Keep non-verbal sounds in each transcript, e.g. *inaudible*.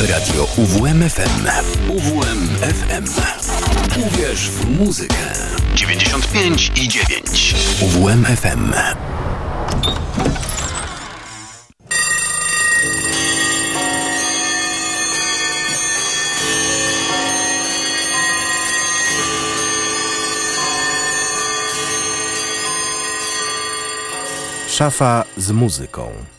Radio UWMFM. UWMFM. Uwierz w muzykę. 95 i 9. UWMFM. Szafa z muzyką.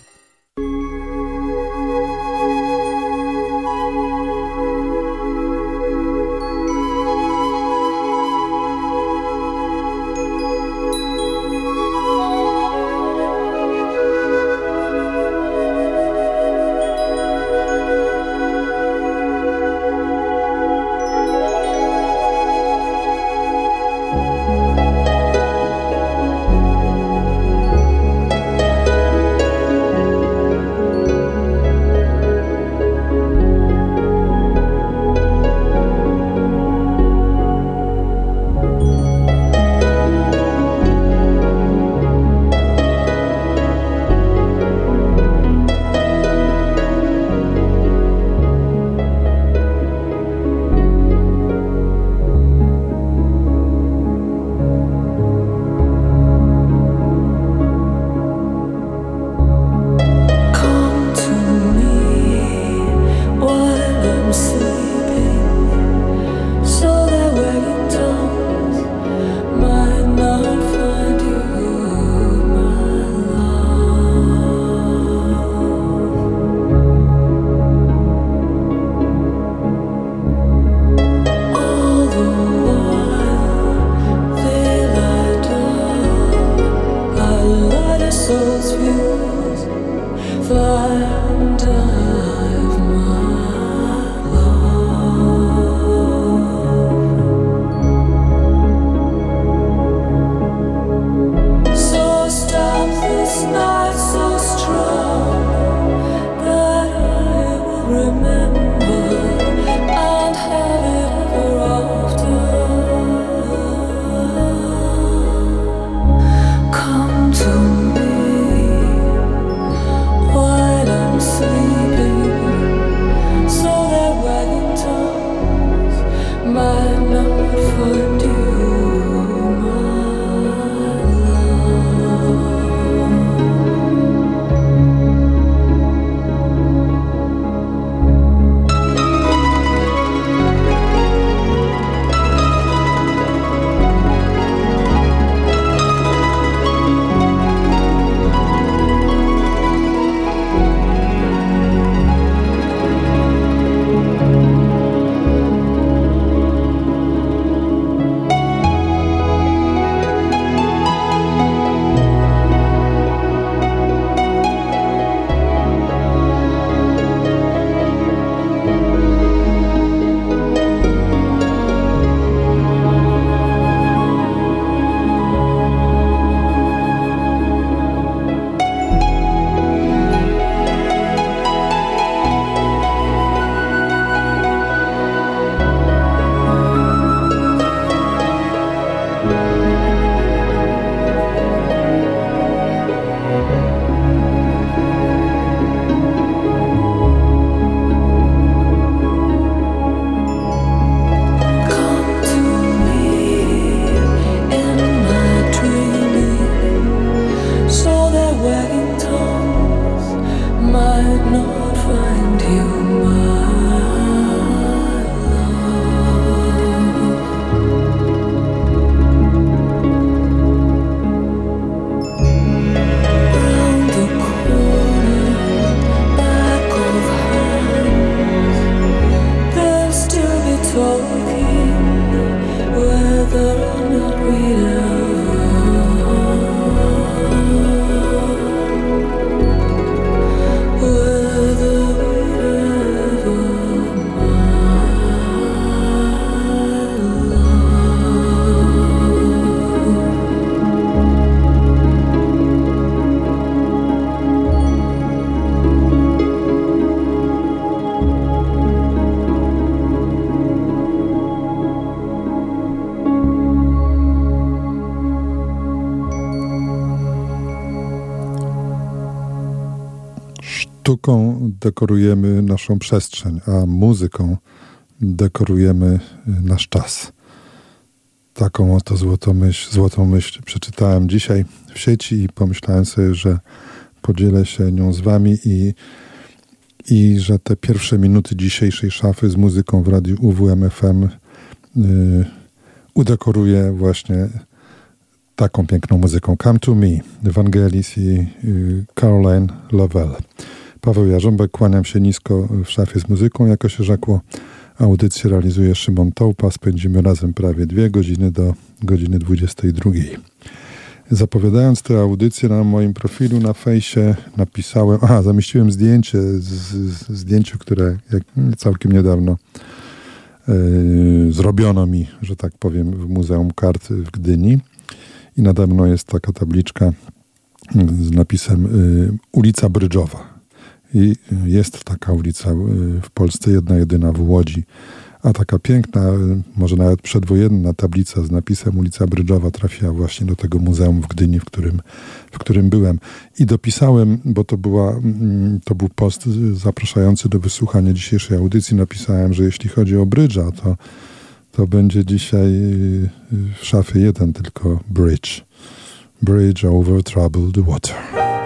Dekorujemy naszą przestrzeń, a muzyką dekorujemy nasz czas. Taką oto złotą myśl, złotą myśl przeczytałem dzisiaj w sieci i pomyślałem sobie, że podzielę się nią z wami i, i że te pierwsze minuty dzisiejszej szafy z muzyką w radiu UWMFM yy, udekoruję właśnie taką piękną muzyką. Come to Me, Evangelis i yy, Caroline Lovell. Paweł Jarząbek, kłaniam się nisko w szafie z muzyką, jako się rzekło. Audycję realizuje Szymon Tołpa. Spędzimy razem prawie dwie godziny do godziny 22. Zapowiadając tę audycję na moim profilu na fejsie napisałem, aha, zamieściłem zdjęcie, z, z, zdjęcie, które całkiem niedawno yy, zrobiono mi, że tak powiem, w Muzeum Kart w Gdyni. I nade mną jest taka tabliczka z napisem yy, ulica Brydżowa. I jest taka ulica w Polsce, jedna jedyna w Łodzi. A taka piękna, może nawet przedwojenna tablica z napisem ulica Brydżowa trafiła właśnie do tego muzeum w Gdyni, w którym, w którym byłem. I dopisałem, bo to, była, mm, to był post zapraszający do wysłuchania dzisiejszej audycji, napisałem, że jeśli chodzi o Brydża, to, to będzie dzisiaj w szafie jeden tylko bridge. Bridge over troubled water.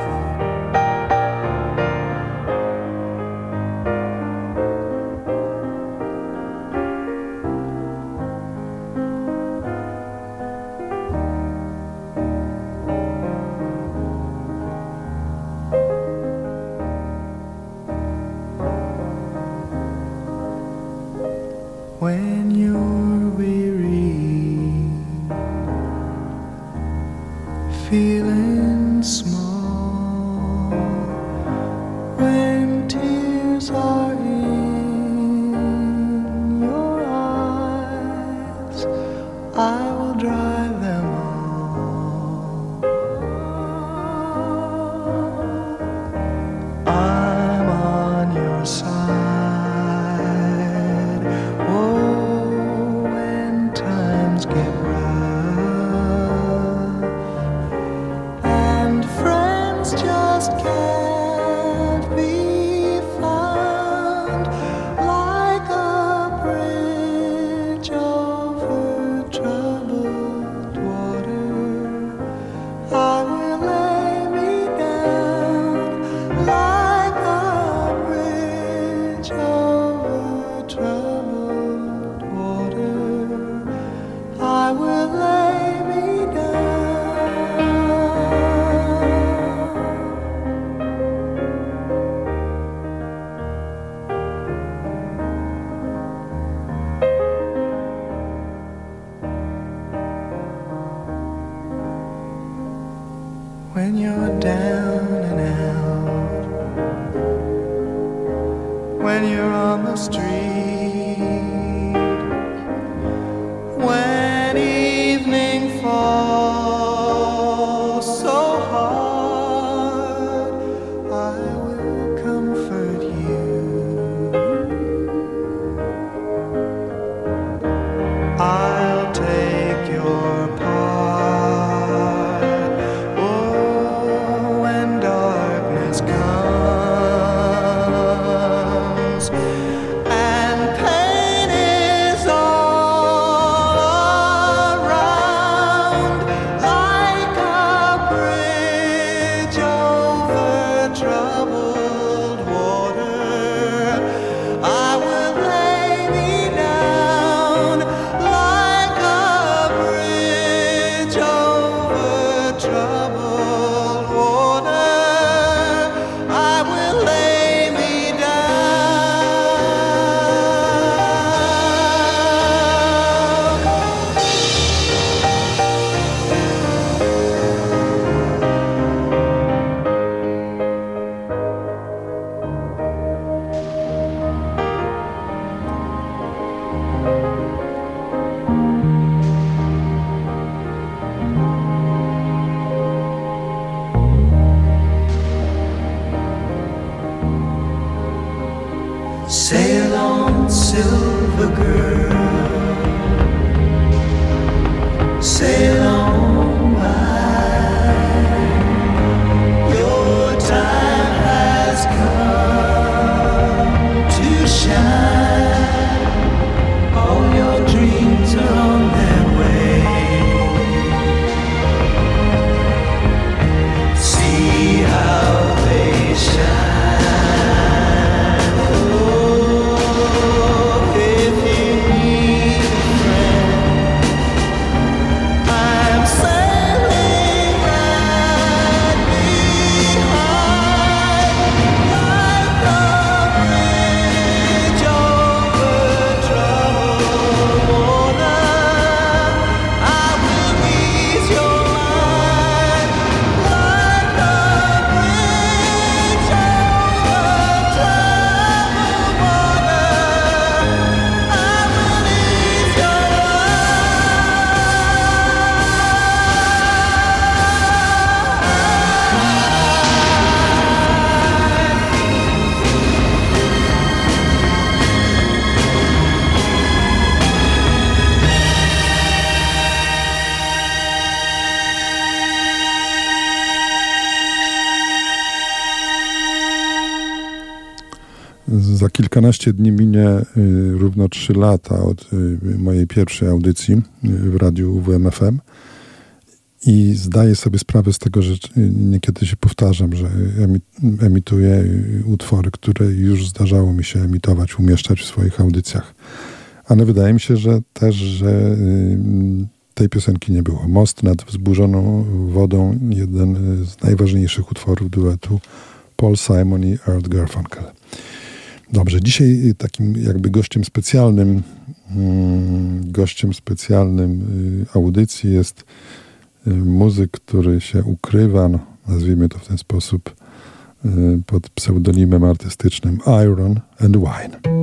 Za kilkanaście dni minie y, równo trzy lata od y, mojej pierwszej audycji y, w radiu WMFM i zdaję sobie sprawę z tego, że niekiedy się powtarzam, że emituję utwory, które już zdarzało mi się emitować, umieszczać w swoich audycjach. Ale wydaje mi się, że też, że tej piosenki nie było. Most nad wzburzoną wodą, jeden z najważniejszych utworów duetu Paul Simon i Art Garfunkel. Dobrze, dzisiaj takim jakby gościem specjalnym, mm, gościem specjalnym y, audycji jest y, muzyk, który się ukrywa, no, nazwijmy to w ten sposób, y, pod pseudonimem artystycznym Iron and Wine.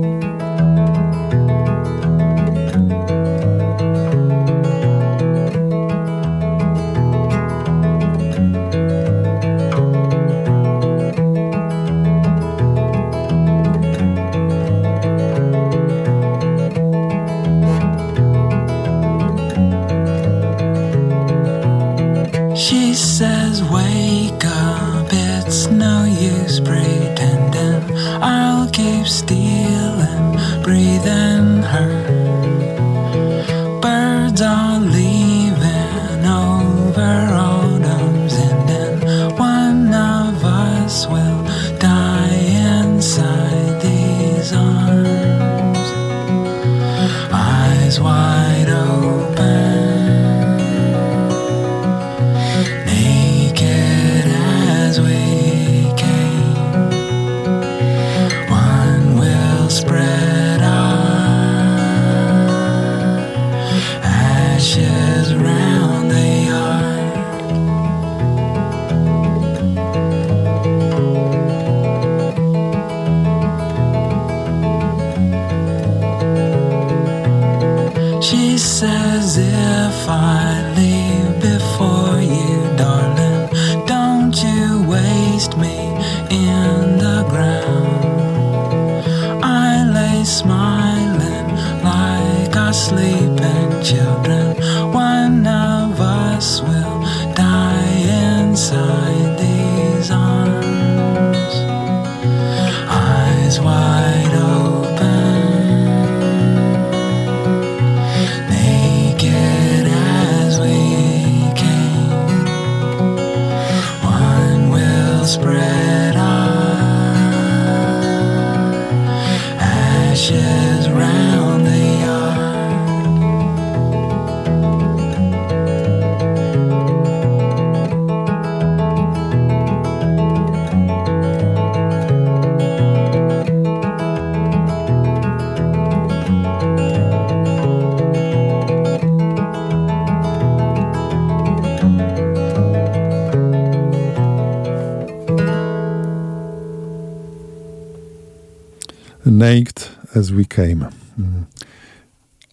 Naked as We Came. Mm.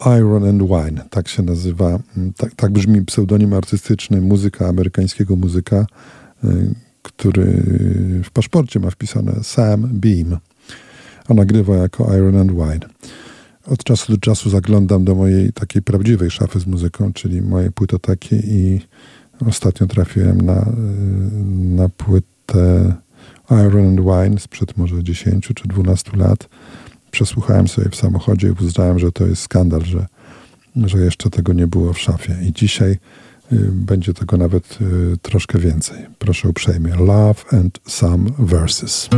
Iron and Wine, tak się nazywa, mm, tak, tak brzmi pseudonim artystyczny muzyka, amerykańskiego muzyka, y, który w paszporcie ma wpisane Sam Beam, a nagrywa jako Iron and Wine. Od czasu do czasu zaglądam do mojej takiej prawdziwej szafy z muzyką, czyli mojej płytoteki i ostatnio trafiłem na, y, na płytę Iron and Wine sprzed może 10 czy 12 lat. Przesłuchałem sobie w samochodzie i uznałem, że to jest skandal, że, że jeszcze tego nie było w szafie. I dzisiaj y, będzie tego nawet y, troszkę więcej. Proszę uprzejmie. Love and Some Verses.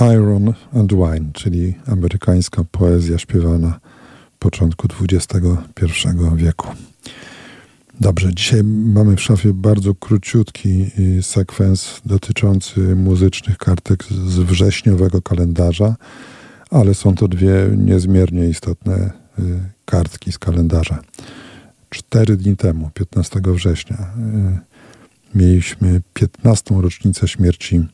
Iron and Wine, czyli amerykańska poezja śpiewana początku XXI wieku. Dobrze, dzisiaj mamy w szafie bardzo króciutki y, sekwens dotyczący muzycznych kartek z wrześniowego kalendarza, ale są to dwie niezmiernie istotne y, kartki z kalendarza. Cztery dni temu, 15 września, y, mieliśmy 15. rocznicę śmierci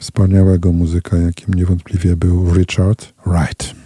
wspaniałego muzyka, jakim niewątpliwie był Richard Wright.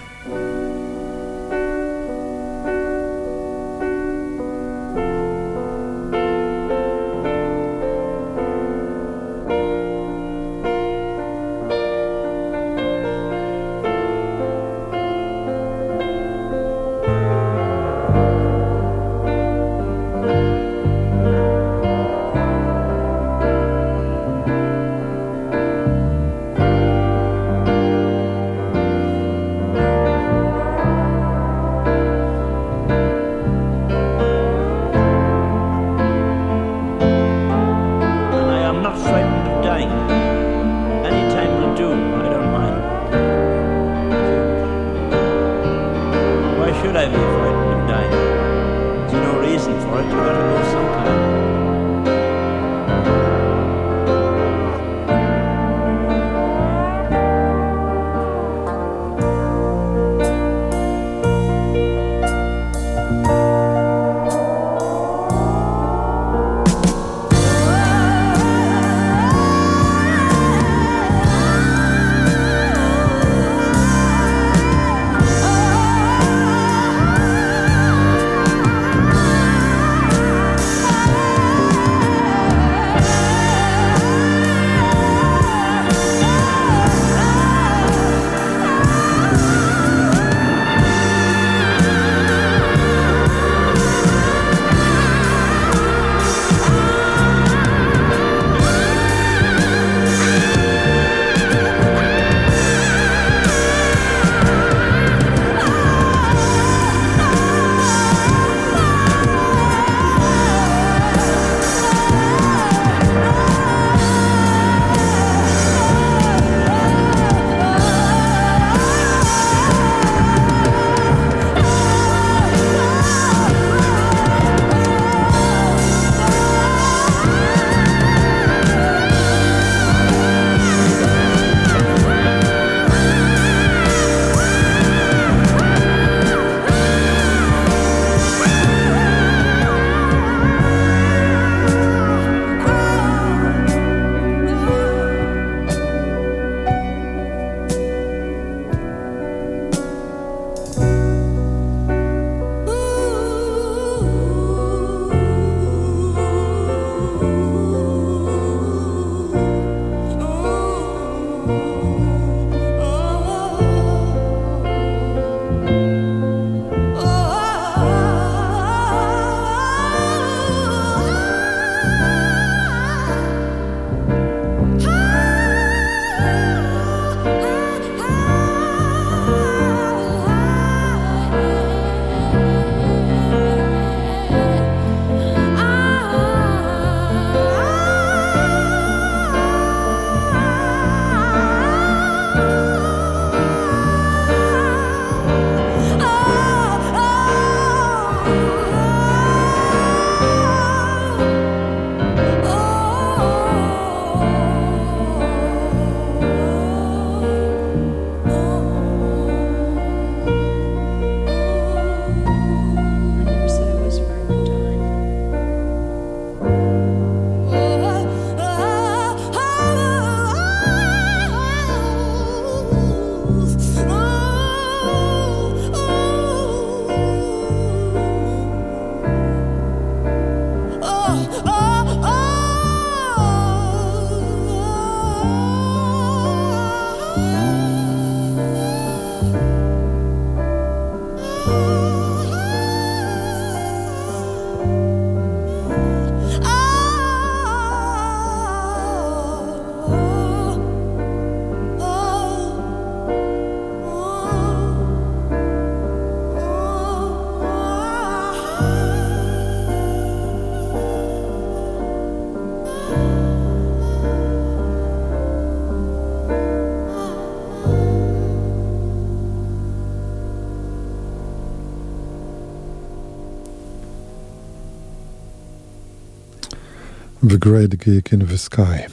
The Great Gig in the Sky.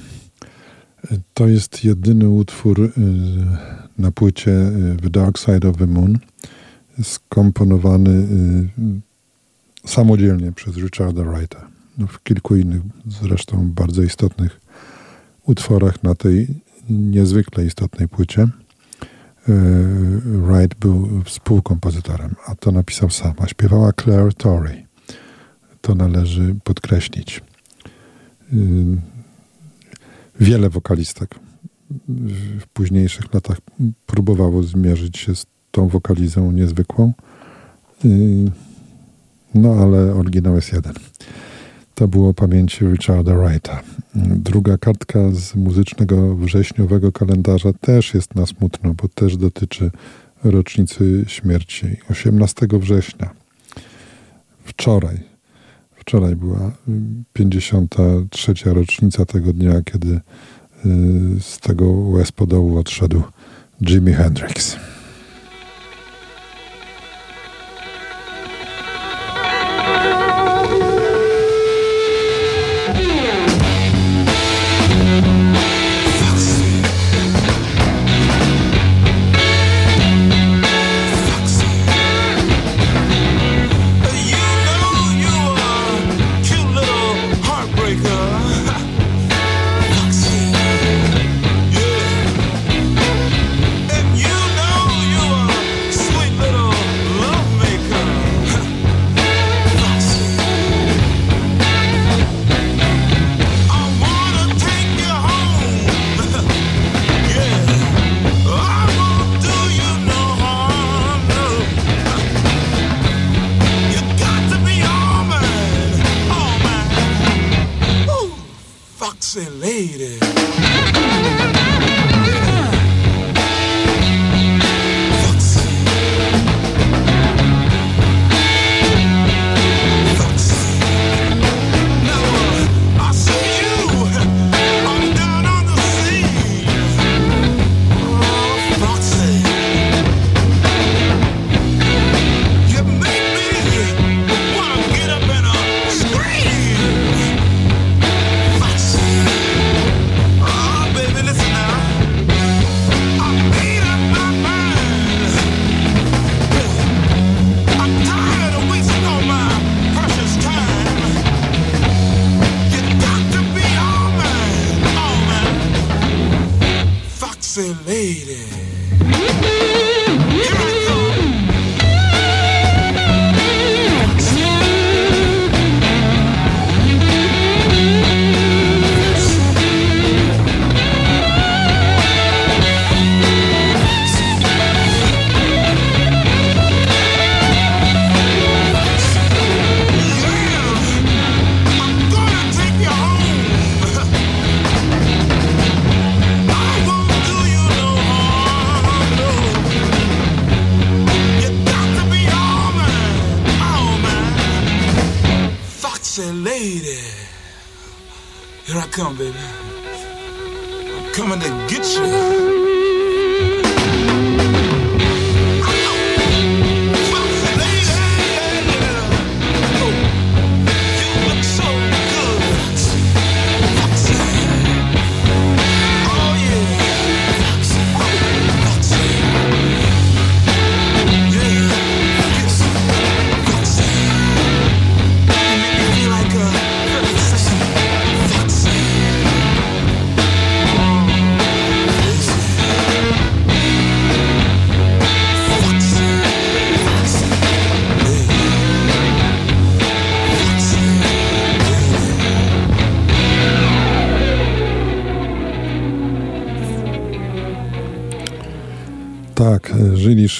To jest jedyny utwór y, na płycie y, The Dark Side of the Moon, skomponowany y, samodzielnie przez Richarda Wrighta. No, w kilku innych, zresztą bardzo istotnych utworach na tej niezwykle istotnej płycie. Wright był współkompozytorem, a to napisał sam, a śpiewała Claire Torrey. To należy podkreślić. Wiele wokalistek w późniejszych latach próbowało zmierzyć się z tą wokalizą niezwykłą. No ale oryginał jest jeden. To było pamięci Richarda Wrighta. Druga kartka z muzycznego wrześniowego kalendarza też jest na smutno, bo też dotyczy rocznicy śmierci. 18 września. Wczoraj Wczoraj była 53. rocznica tego dnia, kiedy y, z tego łez podołu odszedł Jimi Hendrix.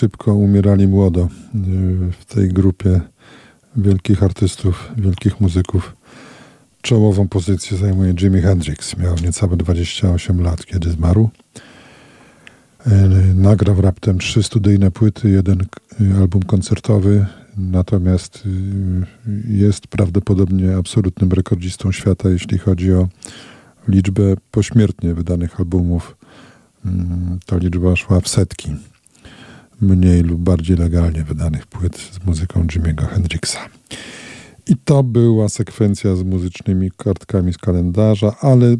Szybko, umierali młodo. W tej grupie wielkich artystów, wielkich muzyków czołową pozycję zajmuje Jimi Hendrix. Miał niecałe 28 lat, kiedy zmarł. Nagrał raptem trzy studyjne płyty, jeden album koncertowy, natomiast y, jest prawdopodobnie absolutnym rekordzistą świata, jeśli chodzi o liczbę pośmiertnie wydanych albumów. Mm, ta liczba szła w setki mniej lub bardziej legalnie wydanych płyt z muzyką Jimmy'ego Hendrixa. I to była sekwencja z muzycznymi kartkami z kalendarza, ale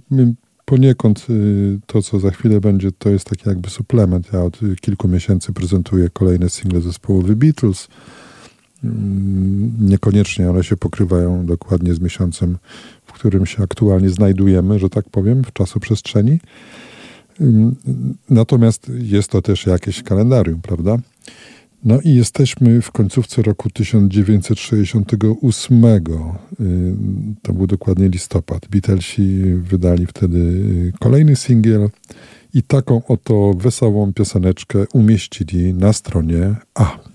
poniekąd y, to, co za chwilę będzie, to jest taki jakby suplement. Ja od kilku miesięcy prezentuję kolejne single zespołu The Beatles. Mm, niekoniecznie one się pokrywają dokładnie z miesiącem, w którym się aktualnie znajdujemy, że tak powiem, w czasoprzestrzeni. Mm, natomiast jest to też jakieś kalendarium, prawda? No i jesteśmy w końcówce roku 1968. Y, to był dokładnie listopad. Beatlesi wydali wtedy y, kolejny singiel i taką oto wesołą pioseneczkę umieścili na stronie A.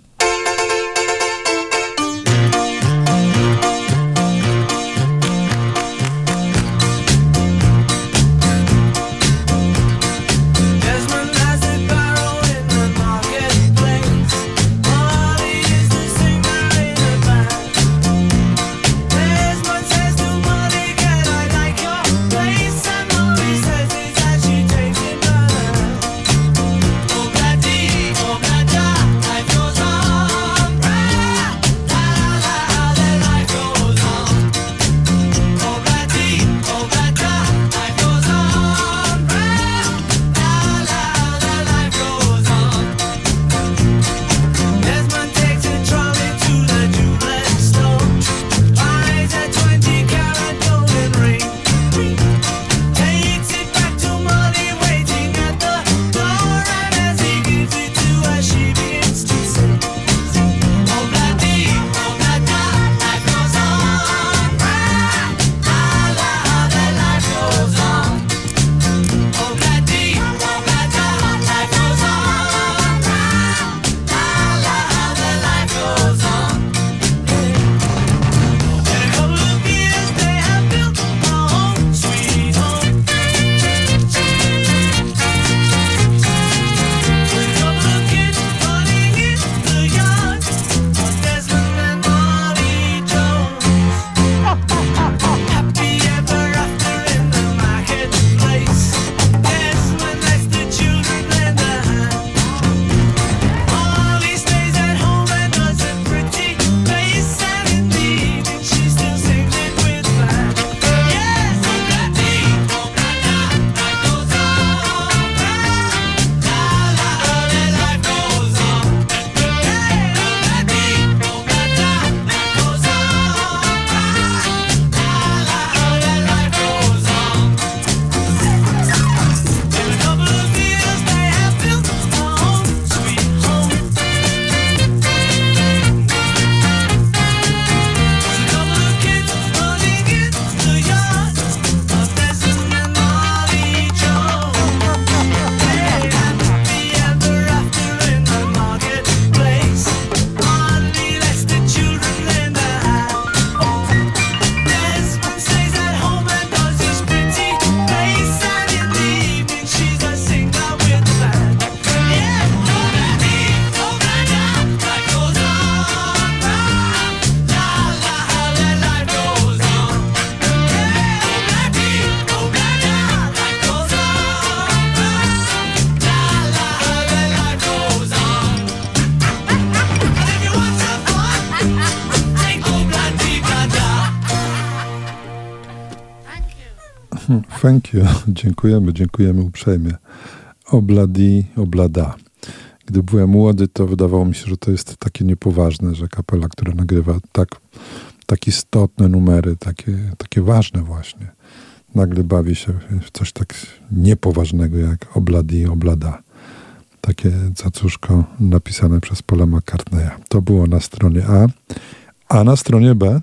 Thank you. *laughs* Dziękujemy, dziękujemy uprzejmie. Obladi, oblada. Gdy byłem młody, to wydawało mi się, że to jest takie niepoważne, że kapela, która nagrywa tak, tak istotne numery, takie, takie ważne właśnie, nagle bawi się w coś tak niepoważnego jak obladi, oblada. Takie cacuszko napisane przez Paula McCartneya. To było na stronie A. A na stronie B...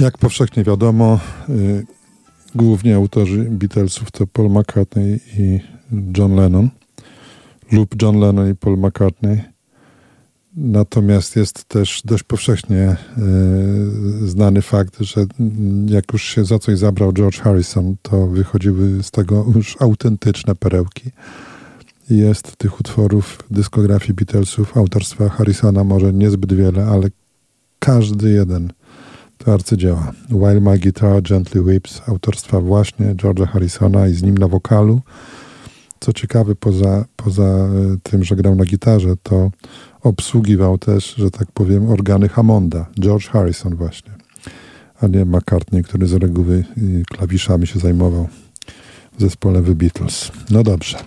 Jak powszechnie wiadomo, y, głównie autorzy Beatlesów to Paul McCartney i John Lennon lub John Lennon i Paul McCartney. Natomiast jest też dość powszechnie y, znany fakt, że jak już się za coś zabrał George Harrison, to wychodziły z tego już autentyczne perełki. Jest tych utworów dyskografii Beatlesów autorstwa Harrisona może niezbyt wiele, ale każdy jeden to arcydzieła. While My Guitar Gently Weeps autorstwa właśnie George'a Harrisona i z nim na wokalu. Co ciekawe, poza, poza e, tym, że grał na gitarze, to obsługiwał też, że tak powiem, organy Hammonda. George Harrison właśnie, a nie McCartney, który z reguły klawiszami się zajmował w zespole The Beatles. No dobrze.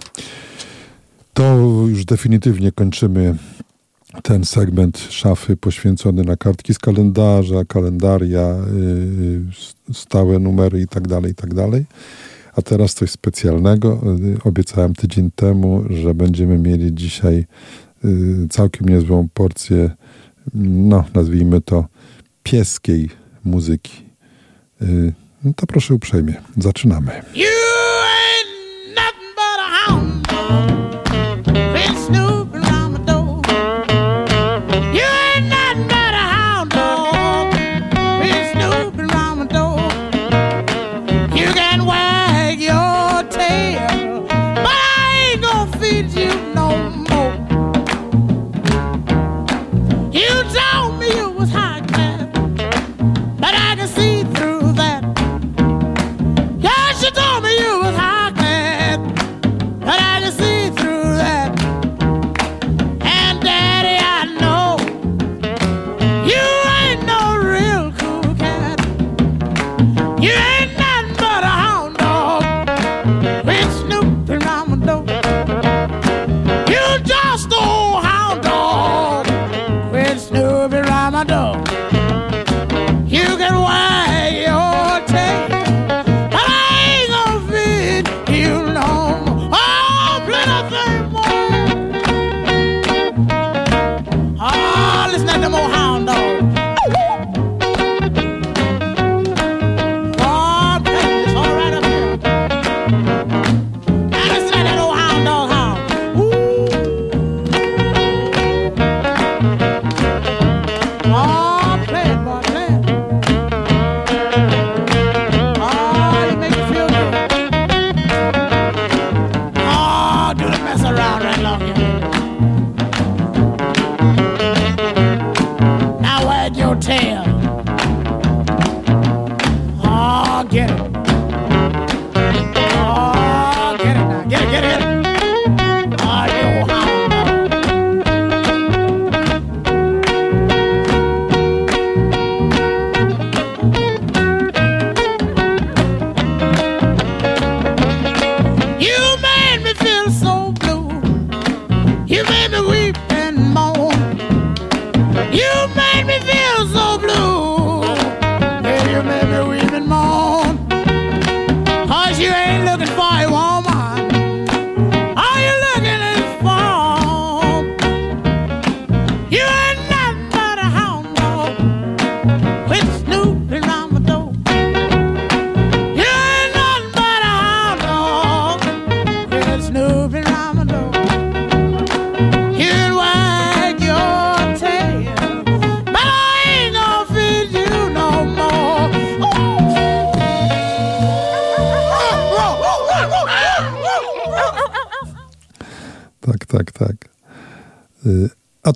To już definitywnie kończymy ten segment szafy poświęcony na kartki z kalendarza, kalendaria, yy, stałe numery i tak dalej, i tak. A teraz coś specjalnego. Yy, obiecałem tydzień temu, że będziemy mieli dzisiaj całkiem niezłą porcję, no nazwijmy to pieskiej muzyki. No to proszę uprzejmie, zaczynamy. tail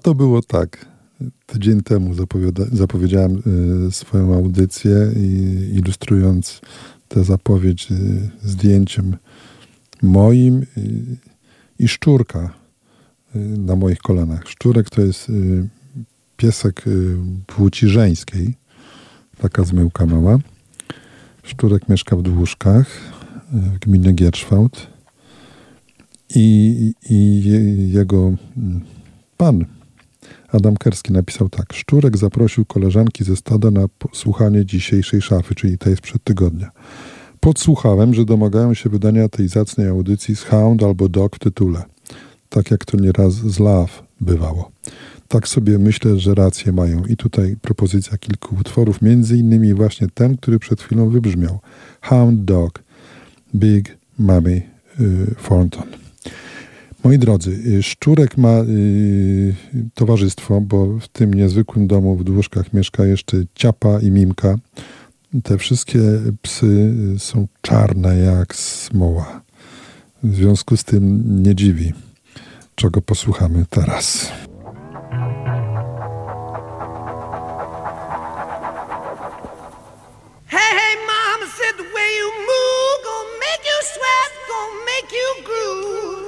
to było tak. Tydzień temu zapowiedziałem y, swoją audycję i ilustrując tę zapowiedź y, zdjęciem moim i szczurka y, na moich kolanach. Szczurek to jest piesek płci żeńskiej, taka zmyłka mała. Szczurek mieszka w Dłużkach w gminie Gierszwałt i, i jego mm, pan Adam Kerski napisał tak. Szczurek zaprosił koleżanki ze stada na słuchanie dzisiejszej szafy, czyli tej sprzed tygodnia. Podsłuchałem, że domagają się wydania tej zacnej audycji z Hound albo Dog w tytule. Tak jak to nieraz z Love bywało. Tak sobie myślę, że racje mają. I tutaj propozycja kilku utworów, między innymi właśnie ten, który przed chwilą wybrzmiał. Hound Dog, Big Mommy y, Thornton. Moi drodzy, y, Szczurek ma y, towarzystwo, bo w tym niezwykłym domu w Dłużkach mieszka jeszcze Ciapa i Mimka. Te wszystkie psy y, są czarne jak smoła. W związku z tym nie dziwi, czego posłuchamy teraz. Groove.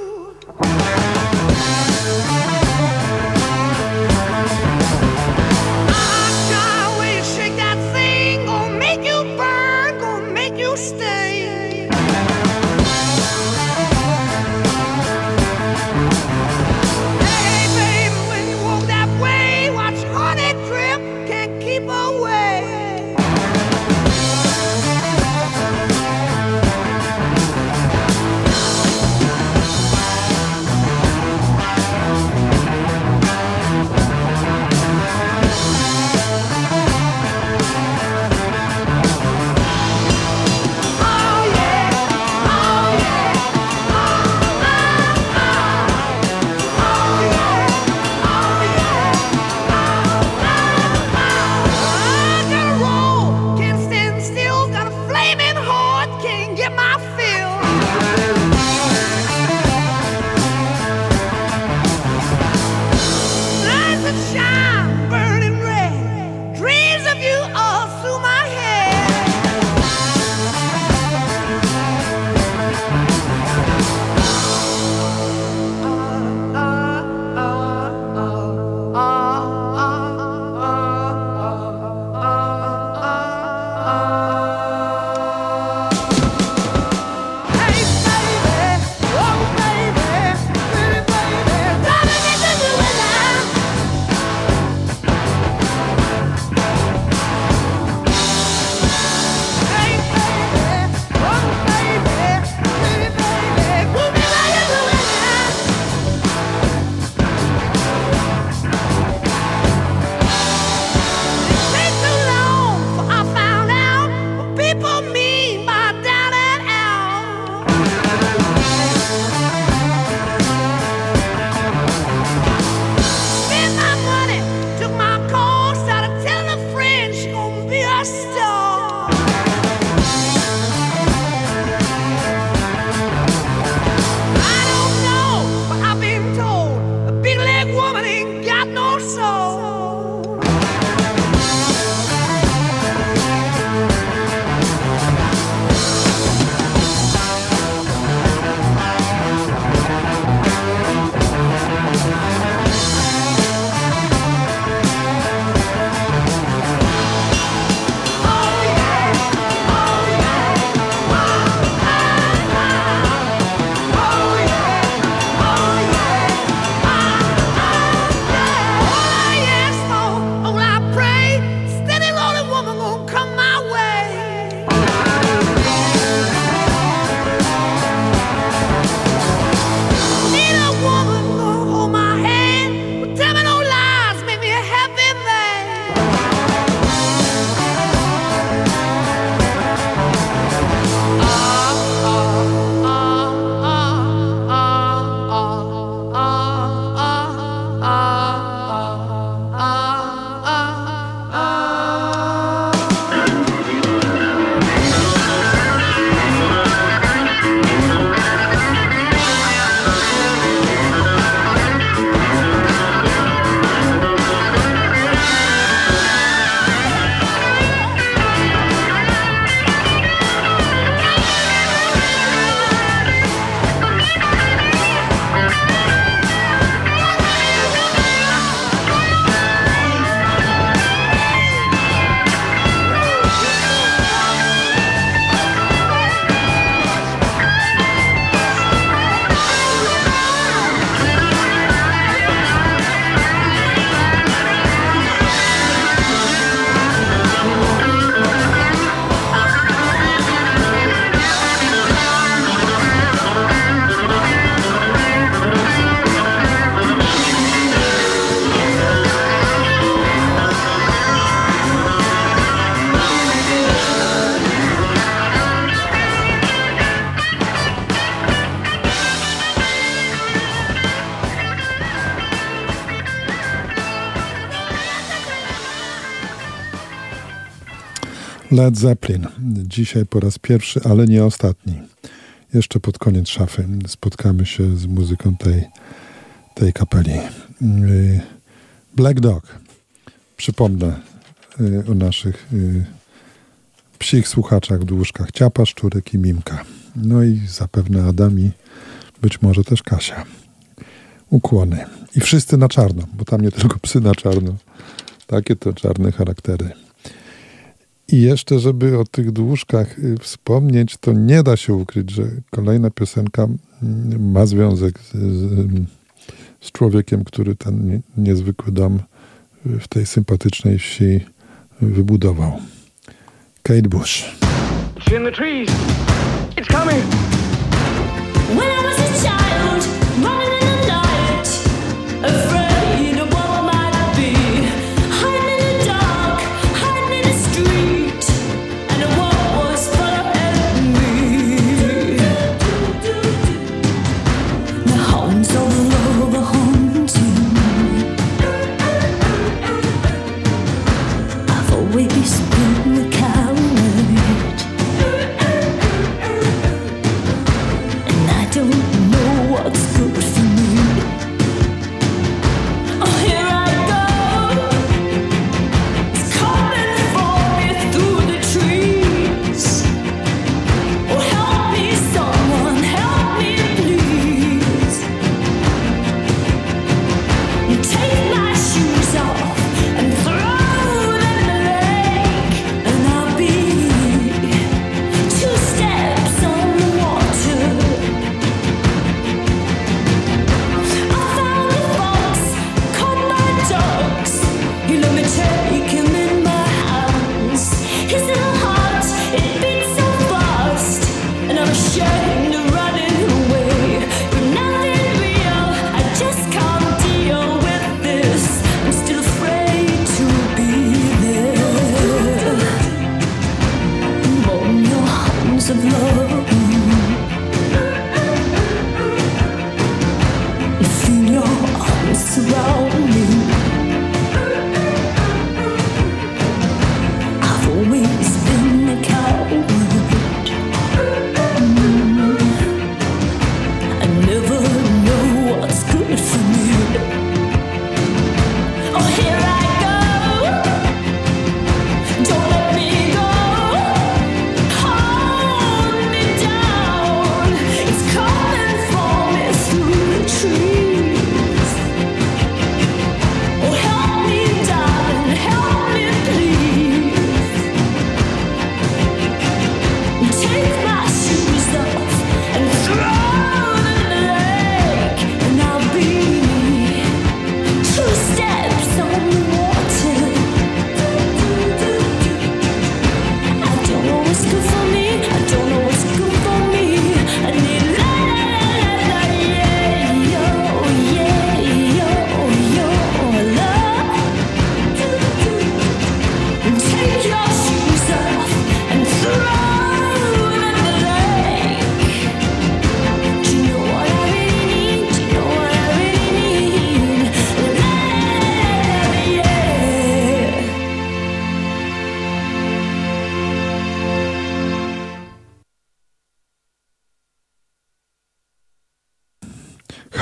Led Zeppelin. Dzisiaj po raz pierwszy, ale nie ostatni. Jeszcze pod koniec szafy spotkamy się z muzyką tej, tej kapeli. Black Dog. Przypomnę y, o naszych y, psich słuchaczach w dłużkach. Ciapa, Szczurek i Mimka. No i zapewne Adami, być może też Kasia. Ukłony. I wszyscy na czarno, bo tam nie tylko psy na czarno. Takie to czarne charaktery. I jeszcze, żeby o tych dłużkach y, wspomnieć, to nie da się ukryć, że kolejna piosenka mm, ma związek z, z człowiekiem, który ten niezwykły dom w tej sympatycznej wsi wybudował. Kate Bush. It's in the trees. It's coming. When I was a child, running in the night,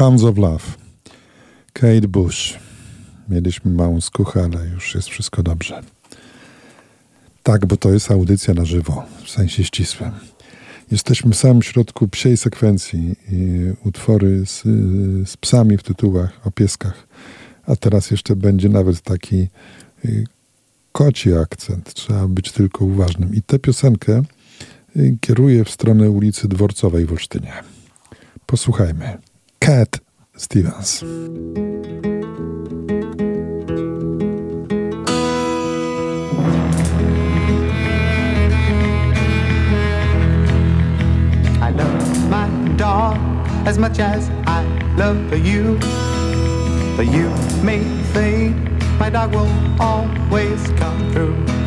Hounds of Love. Kate Bush. Mieliśmy małą skuchę, ale już jest wszystko dobrze. Tak, bo to jest audycja na żywo, w sensie ścisłym. Jesteśmy w samym środku psiej sekwencji utwory z, z psami w tytułach o pieskach. A teraz jeszcze będzie nawet taki y, koci akcent. Trzeba być tylko uważnym. I tę piosenkę y, kieruję w stronę ulicy Dworcowej w Olsztynie. Posłuchajmy. Cat Stevens. I love my dog as much as I love you. But you may think my dog will always come through.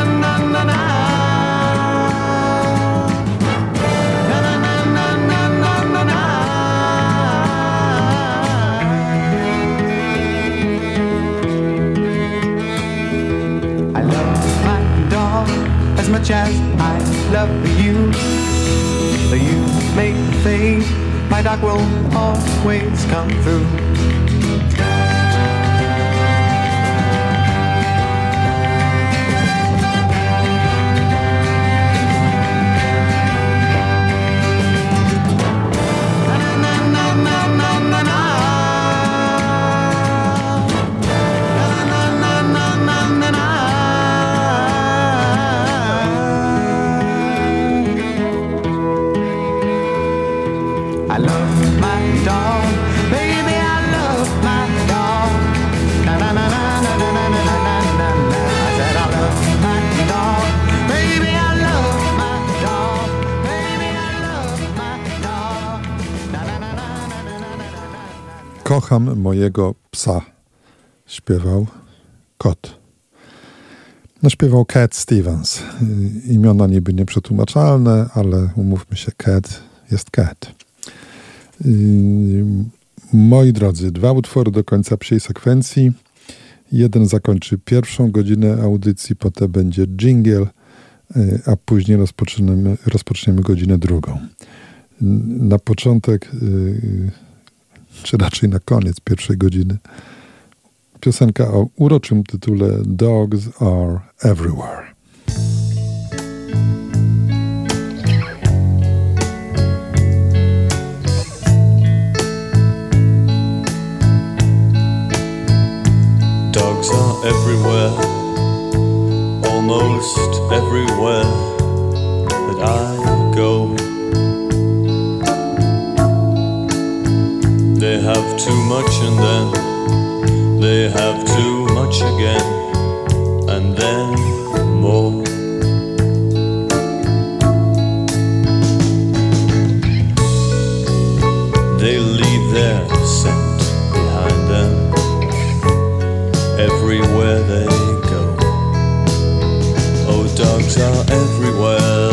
Much as I love you. You make fade, my dog will always come through. Kocham mojego psa, śpiewał kot. No, śpiewał Cat Stevens. Imiona niby nieprzetłumaczalne, ale umówmy się, Cat jest Cat. Moi drodzy, dwa utwory do końca psiej sekwencji. Jeden zakończy pierwszą godzinę audycji, potem będzie jingle, a później rozpoczniemy, rozpoczniemy godzinę drugą. Na początek czy raczej na koniec pierwszej godziny. Piosenka o uroczym tytule Dogs Are Everywhere. Dogs are everywhere, almost everywhere that I too much and then they have too much again and then more. They leave their scent behind them everywhere they go. Oh, dogs are everywhere.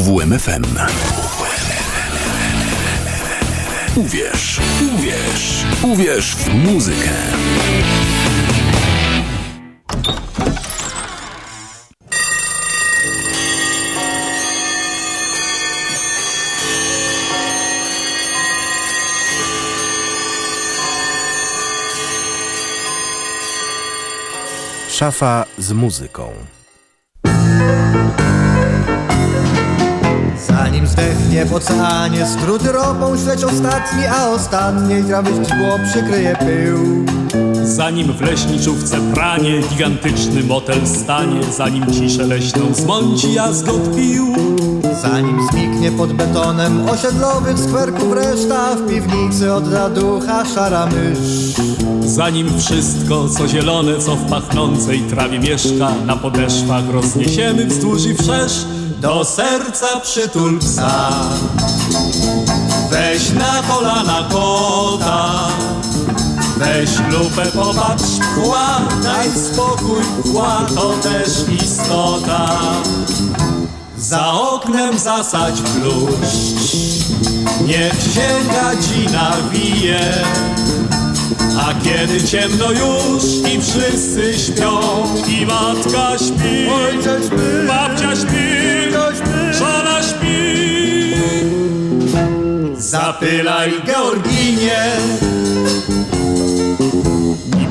UWMFM. Uwierz, uwierz, uwierz w muzykę. Szafa z muzyką. Zanim zdechnie w oceanie skróty ropą śledź ostatni, a ostatniej trawy źdźbło przykryje pył. Zanim w leśniczówce pranie gigantyczny motel stanie, zanim ciszę leśną zmąci jazgot pił. Zanim zniknie pod betonem osiedlowych skwerków reszta, w piwnicy odda ducha szara mysz. Zanim wszystko, co zielone, co w pachnącej trawie mieszka, na podeszwach rozniesiemy wzdłuż i wszerz, do serca przytul psa. Weź na kolana kota, weź lupę, popatrz pchła, daj spokój, pchła to też istota. Za oknem zasadź bluszcz, niech się gadzina wije. A kiedy ciemno już i wszyscy śpią I matka śpi, Ojciec śpi, babcia śpi, śpi. żona śpi Zapylaj Georginie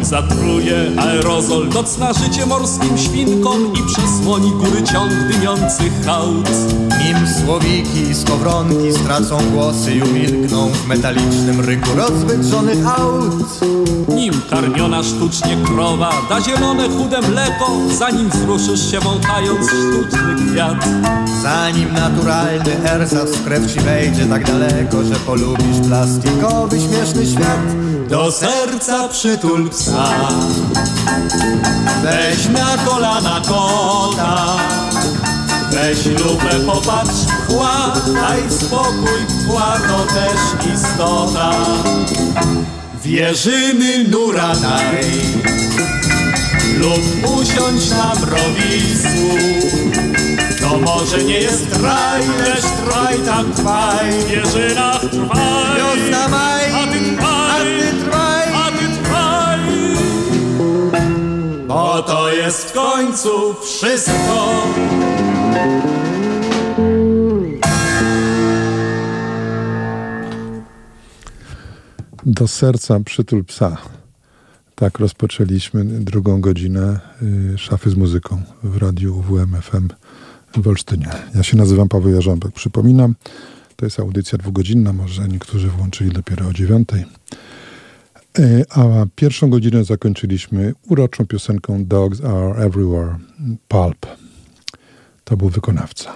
zatruje aerozol Docna życie morskim świnkom I przesłoni góry ciąg dymiących hałd Nim słowiki z kowronki stracą głosy i umilkną w metalicznym ryku rozwydrzonych aut. Nim karmiona sztucznie krowa da zielone chude mleko Zanim wzruszysz się wąchając sztuczny kwiat Zanim naturalny ersat w krew ci wejdzie tak daleko, że polubisz plastikowy śmieszny świat. Do serca przytul psa Weź na kolana kota. Weź lupę, popatrz, chła Daj spokój, chła też istota. Wierzyny nura daj Lub usiądź na mrowisku. To może nie jest raj, lecz trwaj tam trwaj. W wieżynach trwaj jest w końcu wszystko Do serca przytul psa. Tak rozpoczęliśmy drugą godzinę y, szafy z muzyką w radiu WMFM w Olsztynie. Ja się nazywam Paweł Jarząbek. Przypominam, to jest audycja dwugodzinna, może niektórzy włączyli dopiero o dziewiątej. Y, A pierwszą godzinę zakończyliśmy uroczą piosenką Dogs Are Everywhere, Pulp. To był wykonawca.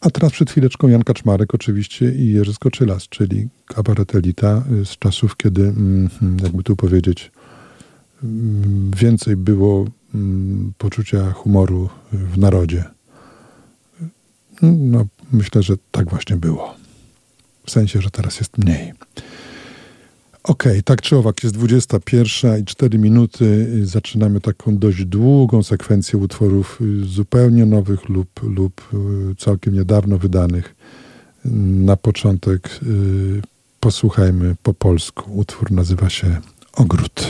A teraz przed chwileczką Jan Kaczmarek oczywiście i Jerzy Skoczylas, czyli kabaret Elita z czasów, kiedy, mm, jakby tu powiedzieć, mm, więcej było mm, poczucia humoru w narodzie. No, myślę, że tak właśnie było. W sensie, że teraz jest mniej. Okej, tak czy owak, jest 21 i 4 minuty. Zaczynamy taką dość długą sekwencję utworów y, zupełnie nowych lub, lub y, całkiem niedawno wydanych. Na początek y, posłuchajmy po polsku. Utwór nazywa się Ogród.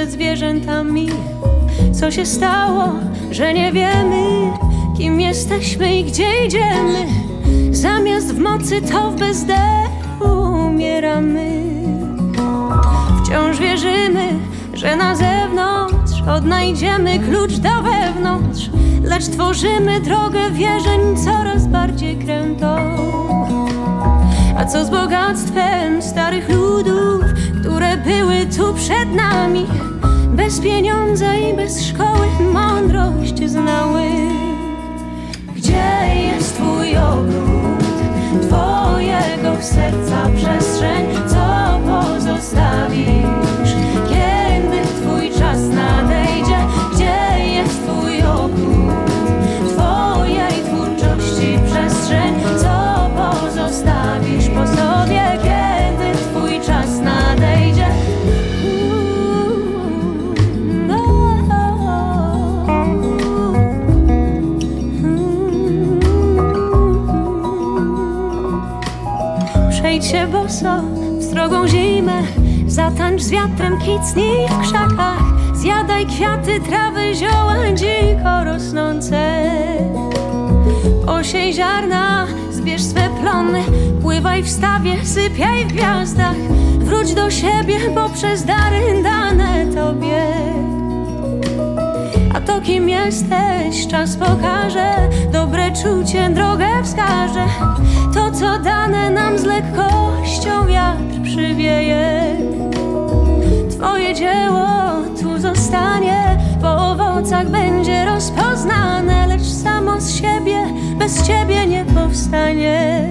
Ze zwierzętami. Co się stało, że nie wiemy, kim jesteśmy i gdzie idziemy? Zamiast w mocy to w bezdechu umieramy Wciąż wierzymy, że na zewnątrz Odnajdziemy klucz do wewnątrz Lecz tworzymy drogę wierzeń coraz bardziej krętą A co z bogactwem starych ludów Które były tu przed nami Bez pieniądza i bez szkoły mądrość znały Gdzie jest twój ogród? Twojego serca przestrzeń Co pozostawisz? W strogą zimę Zatańcz z wiatrem, kicnij w krzakach Zjadaj kwiaty, trawy, zioła dziko rosnące. Osiej ziarna, zbierz swe plony Pływaj w stawie, sypiaj w gwiazdach Wróć do siebie, bo przez dary dane tobie. A to kim jesteś, czas pokaże Dobre czucie drogę wskaże. To co dane nam z lekkością wiatr przywieje Twoje dzieło tu zostanie Po owocach będzie rozpoznane Lecz samo z siebie bez ciebie nie powstanie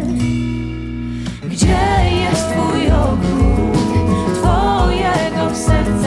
Gdzie jest twój ogród? Twojego serca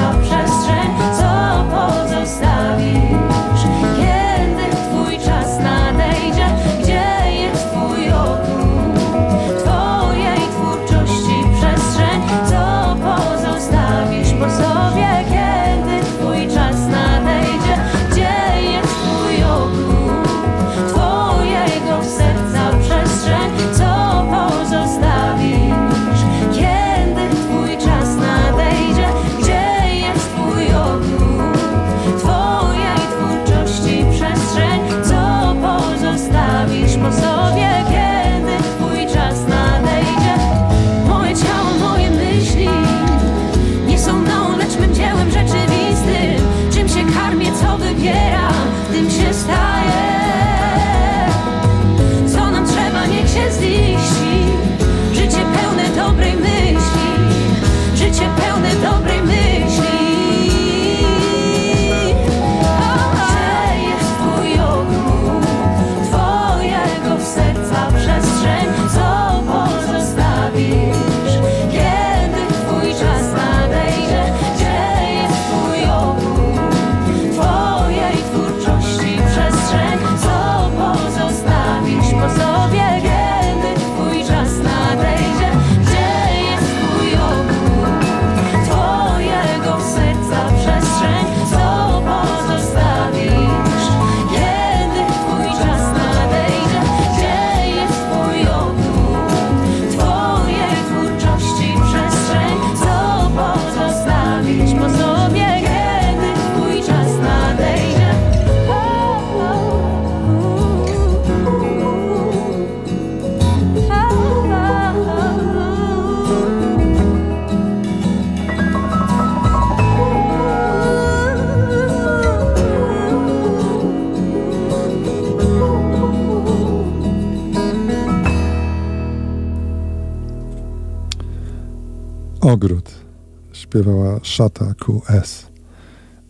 śpiewała Szata QS.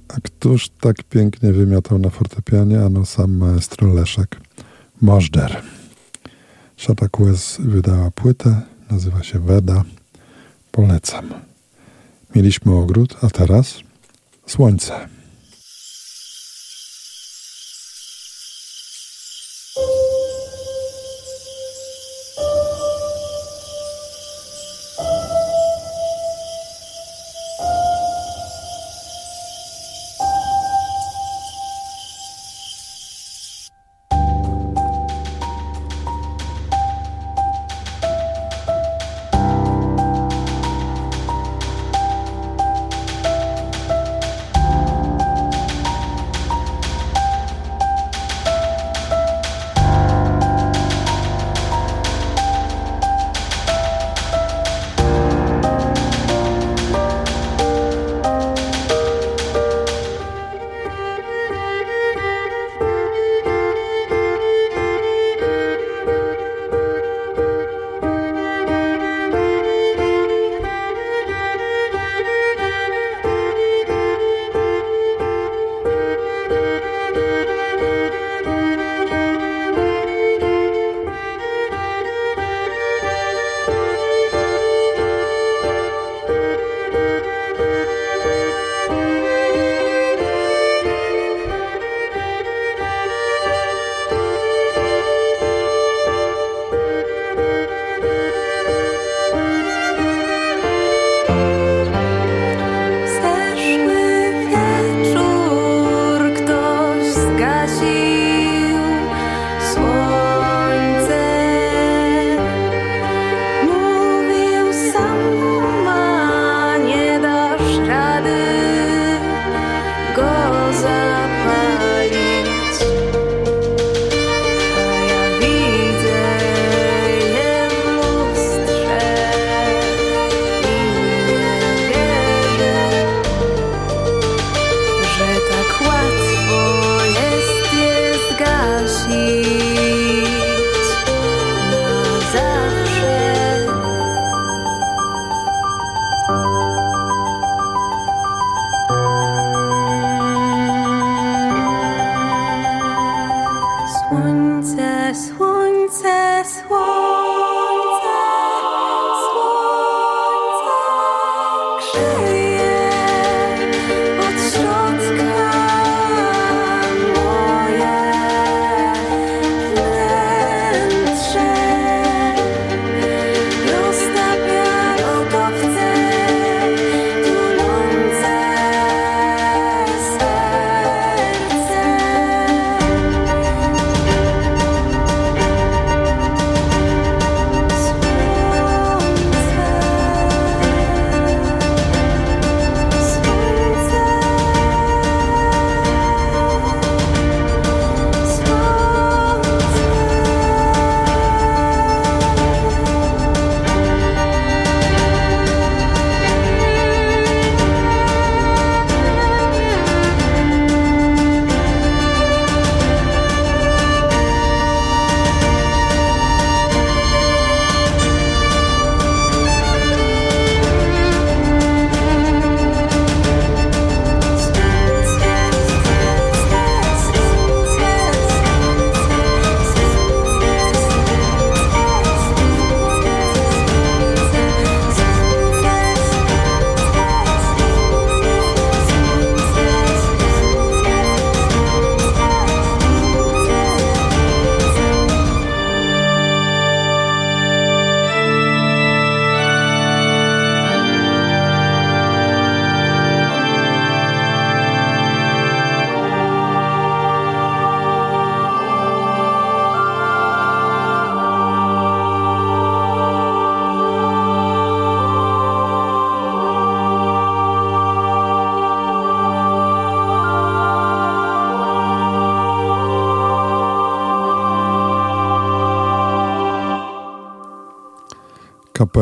A któż tak pięknie wymiatał na fortepianie, ano sam maestro Leszek Możder. Szata QS wydała płytę, nazywa się Weda. Polecam. Mieliśmy ogród, a teraz słońce.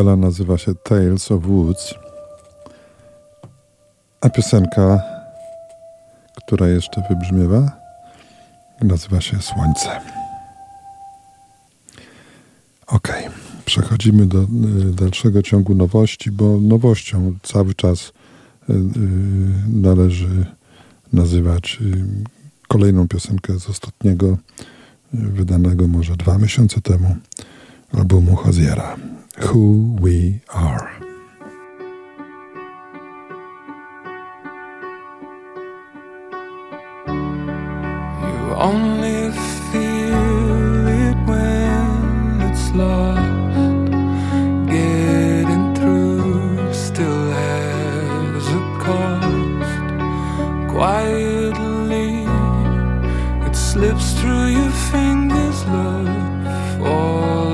Kapela nazywa się Tales of Woods, a piosenka, która jeszcze wybrzmiewa, nazywa się Słońce. Ok, przechodzimy do y, dalszego ciągu nowości, bo nowością cały czas y, y, należy nazywać kolejną piosenkę z ostatniego, wydanego może dwa miesiące temu, albumu Hoziera. Who we are. You only feel it when it's lost. Getting through still has a cost. Quietly, it slips through your fingers, love.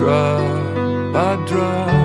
Drop by drop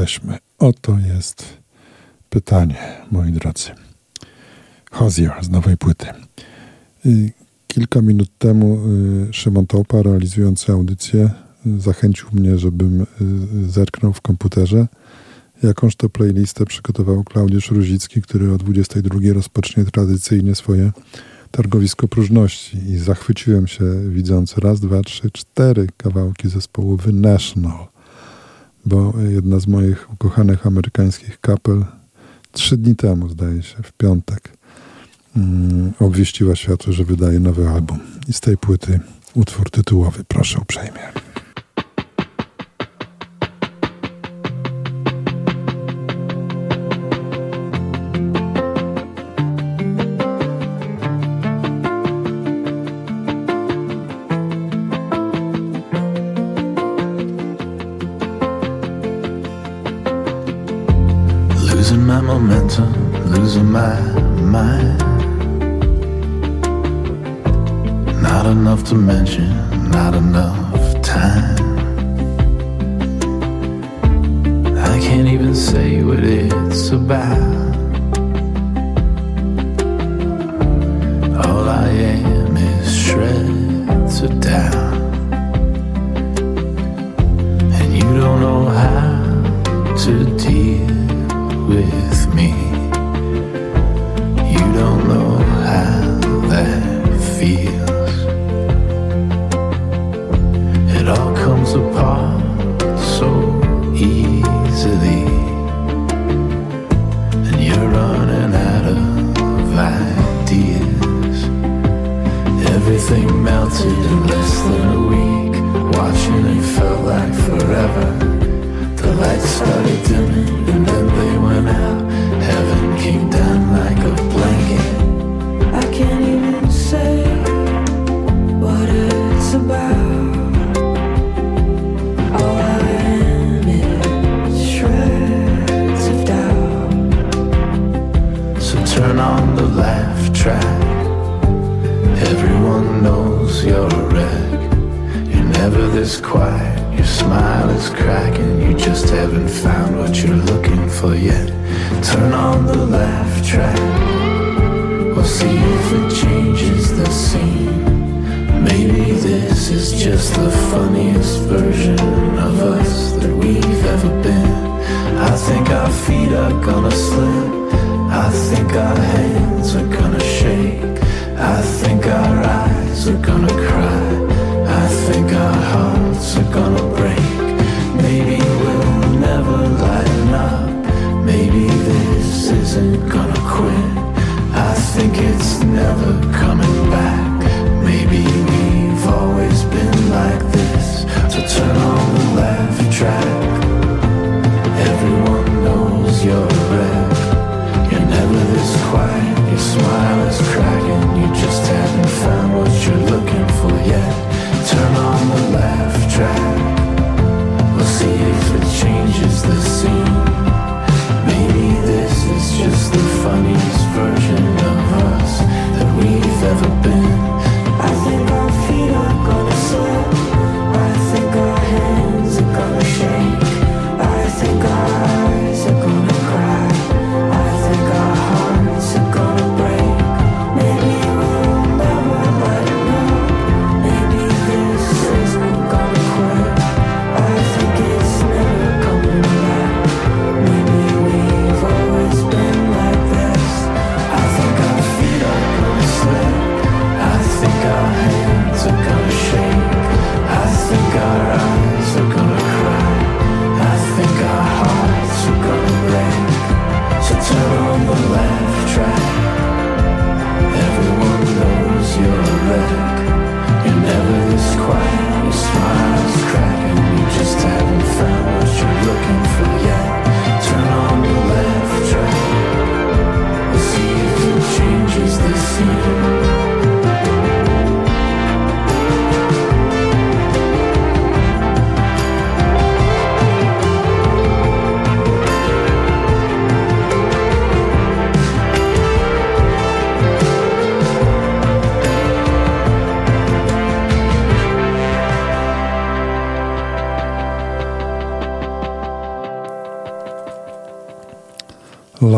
jesteśmy? Oto jest pytanie, moi drodzy. Hozier z nowej płyty. Y, kilka minut temu y, Szymon Tołpa, realizujący audycję, zachęcił mnie, żebym y, zerknął w komputerze, jakąż to playlistę przygotował Klaudiusz Ruzicki, który o 22 rozpocznie tradycyjnie swoje targowisko próżności i zachwyciłem się widząc raz, dwa, trzy, cztery kawałki zespołu The National bo jedna z moich ukochanych amerykańskich kapel trzy dni temu, zdaje się, w piątek, mm, obwieściła światu, że wydaje nowy album. I z tej płyty utwór tytułowy, proszę uprzejmie.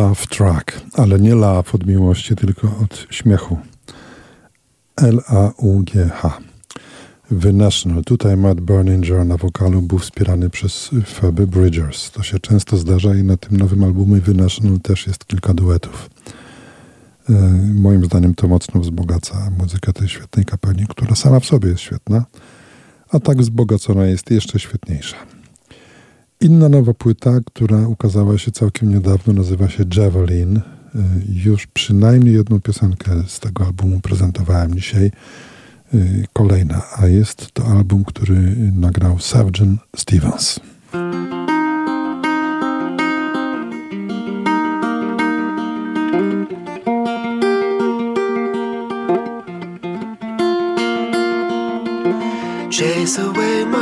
Love Track, ale nie love od miłości, tylko od śmiechu. L-A-U-G-H. The National. Tutaj Matt Berninger na wokalu był wspierany przez Faby Bridgers. To się często zdarza i na tym nowym albumie The National też jest kilka duetów. E, moim zdaniem to mocno wzbogaca muzykę tej świetnej kapelni, która sama w sobie jest świetna, a tak wzbogacona jest jeszcze świetniejsza. Inna nowa płyta, która ukazała się całkiem niedawno, nazywa się Javelin. Y, już przynajmniej jedną piosenkę z tego albumu prezentowałem dzisiaj. Y, kolejna, a jest to album, który nagrał Sargent Stevens. Chase away my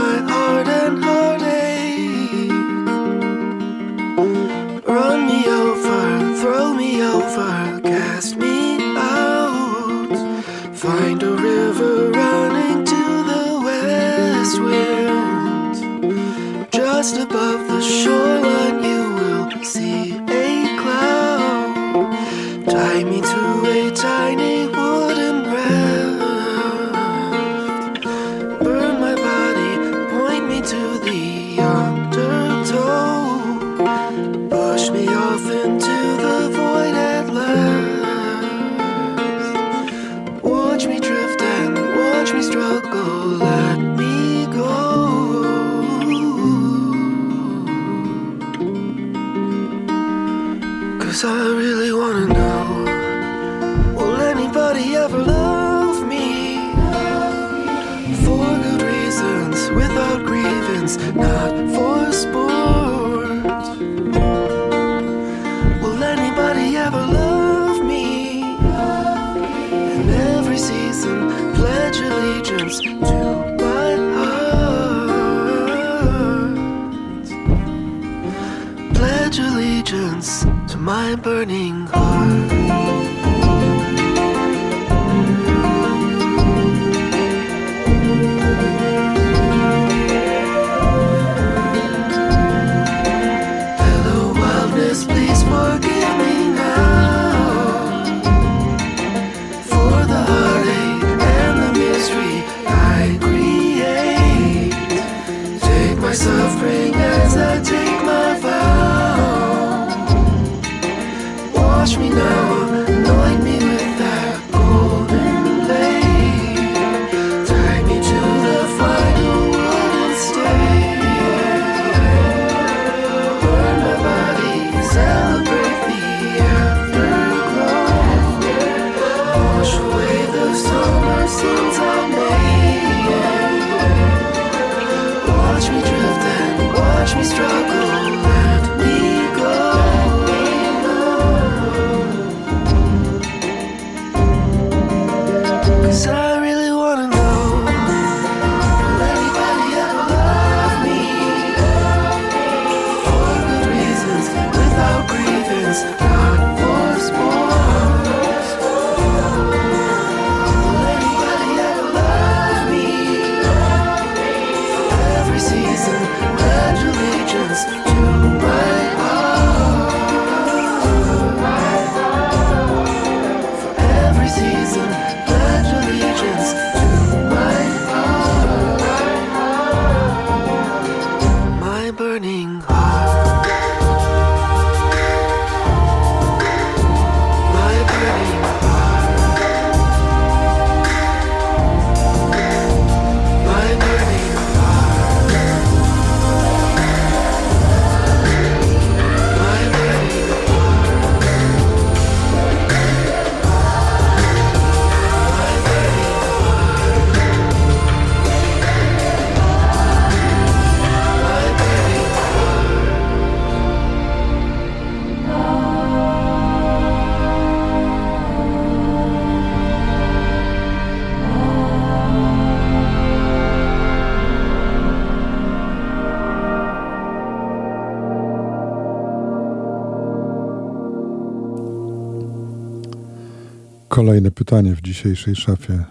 Kolejne pytanie w dzisiejszej szafie, e,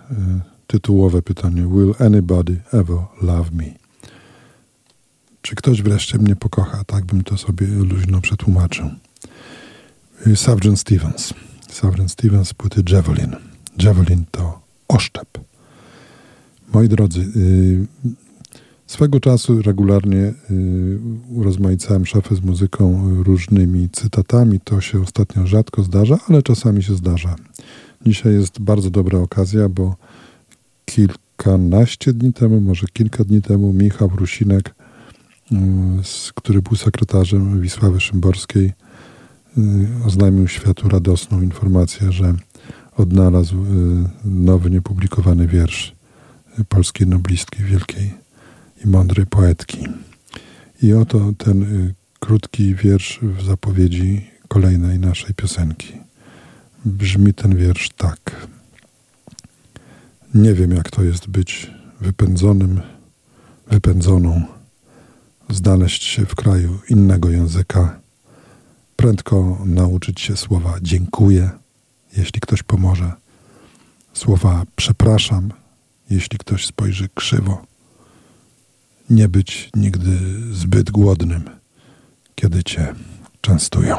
tytułowe pytanie: Will anybody ever love me? Czy ktoś wreszcie mnie pokocha? Tak bym to sobie luźno przetłumaczył. E, Sargent Stevens. Sargent Stevens płyty Javelin. Javelin to oszczep. Moi drodzy, e, swego czasu regularnie urozmaicałem szafę z muzyką różnymi cytatami. To się ostatnio rzadko zdarza, ale czasami się zdarza Dzisiaj jest bardzo dobra okazja, bo kilkanaście dni temu, może kilka dni temu Michał Rusinek, który był sekretarzem Wisławy Szymborskiej, oznajmił światu radosną informację, że odnalazł nowy, niepublikowany wiersz polskiej noblistki, wielkiej i mądrej poetki. I oto ten krótki wiersz w zapowiedzi kolejnej naszej piosenki. Brzmi ten wiersz tak. Nie wiem, jak to jest być wypędzonym, wypędzoną, znaleźć się w kraju innego języka, prędko nauczyć się słowa dziękuję, jeśli ktoś pomoże, słowa przepraszam, jeśli ktoś spojrzy krzywo, nie być nigdy zbyt głodnym, kiedy cię częstują.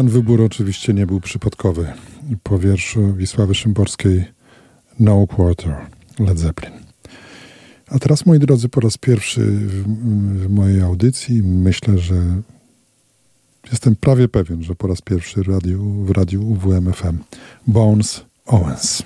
Ten wybór oczywiście nie był przypadkowy. Po wierszu Wisławy Szymborskiej No Quarter Led Zeppelin. A teraz, moi drodzy, po raz pierwszy w, w mojej audycji myślę, że jestem prawie pewien, że po raz pierwszy radio, w radiu UWMFM Bones Owens.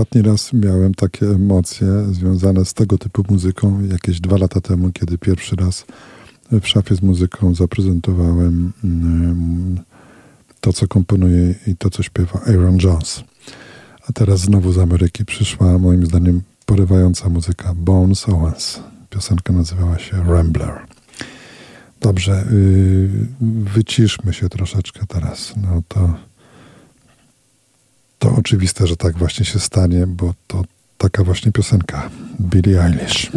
Ostatni raz miałem takie emocje związane z tego typu muzyką jakieś dwa lata temu, kiedy pierwszy raz w szafie z muzyką zaprezentowałem mm, to, co komponuje i to, co śpiewa Aaron Jones. A teraz znowu z Ameryki przyszła, moim zdaniem, porywająca muzyka Bones Owens. Piosenka nazywała się Rambler. Dobrze, yy, wyciszmy się troszeczkę teraz. No to, oczywiste, że tak właśnie się stanie, bo to taka właśnie piosenka Billie Eilish.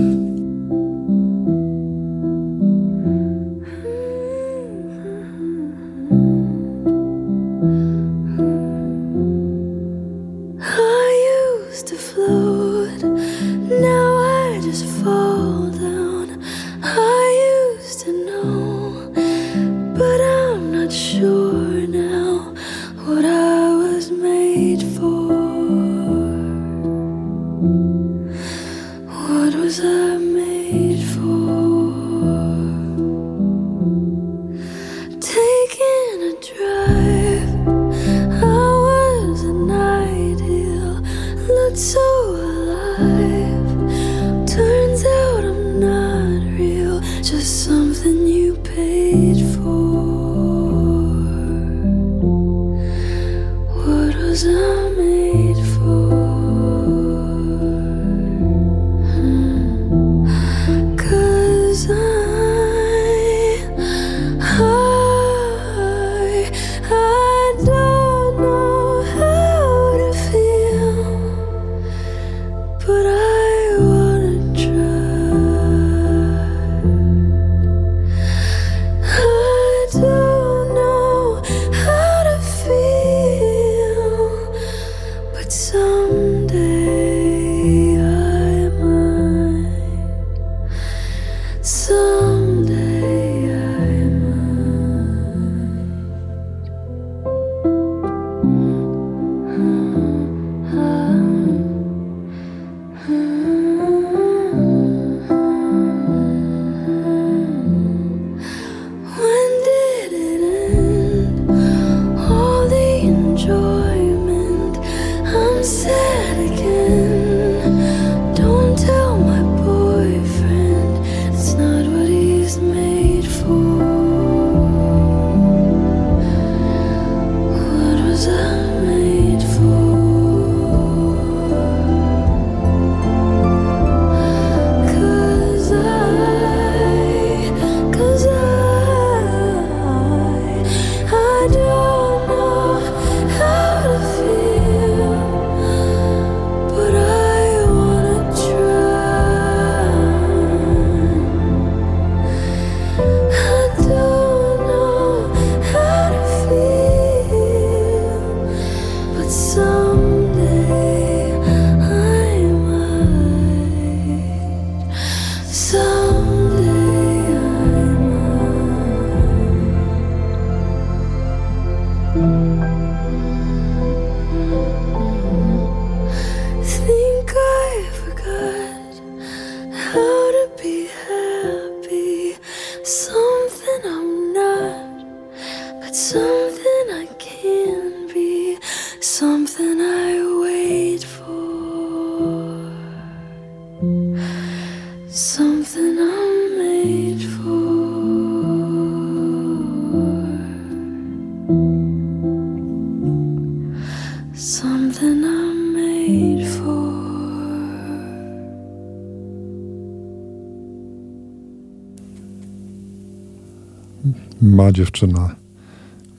Dziewczyna,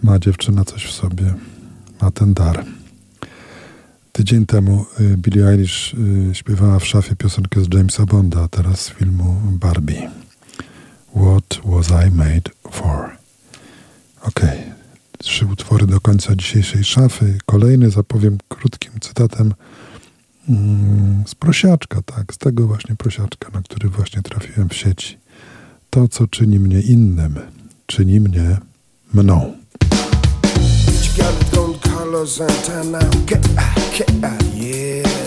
ma dziewczyna coś w sobie, ma ten dar. Tydzień temu y, Billie Eilish y, śpiewała w szafie piosenkę z Jamesa Bonda, teraz z filmu Barbie. What was I made for? Okej, trzy utwory do końca dzisiejszej szafy. Kolejny zapowiem krótkim cytatem mm, z prosiaczka, tak, z tego właśnie prosiaczka, na który właśnie trafiłem w sieci. To, co czyni mnie innym, czyni mnie mną. You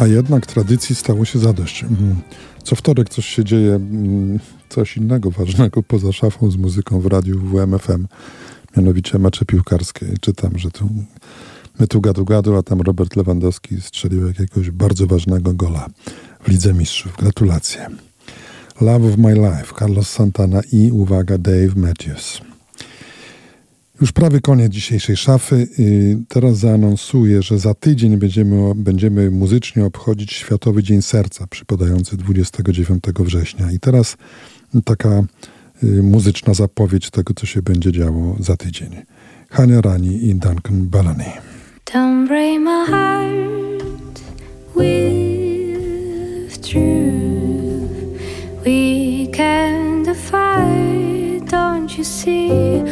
A jednak tradycji stało się zadość. Mm. Co wtorek coś się dzieje, mm, coś innego ważnego poza szafą z muzyką w radiu WMFM, mianowicie mecze piłkarskie. Czytam, że tu my tu gadu gadu, a tam Robert Lewandowski strzelił jakiegoś bardzo ważnego gola w Lidze Mistrzów. Gratulacje. Love of My Life, Carlos Santana i uwaga, Dave Matthews. Już prawie koniec dzisiejszej szafy. Y, Teraz zaanonsuję, że za tydzień będziemy, będziemy muzycznie obchodzić Światowy Dzień Serca, przypadający 29 września. I teraz taka y, muzyczna zapowiedź tego, co się będzie działo za tydzień. Hania Rani i Duncan Bellamy. Don't break my heart with truth. We don't you see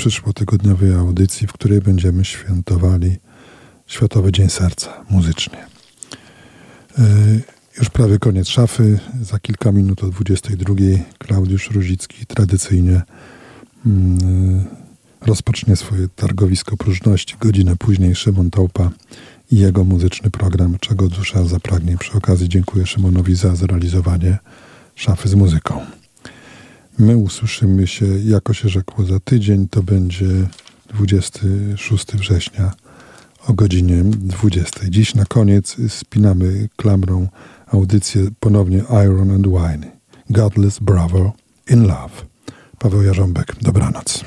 przyszłotygodniowej audycji, w której będziemy świętowali Światowy Dzień Serca muzycznie. Yy, już prawie koniec szafy. Za kilka minut o 22 Klaudiusz Ruzicki tradycyjnie yy, rozpocznie swoje targowisko próżności. Godzinę później Szymon Tołpa i jego muzyczny program Czego dusza zapragnie. Przy okazji dziękuję Szymonowi za zrealizowanie szafy z muzyką. My usłyszymy się, jako się rzekło, za tydzień. To będzie 26 września o godzinie 20. Dziś na koniec spinamy klamrą audycję ponownie Iron and Wine. Godless Bravo in Love. Paweł Jarząbek, dobranoc.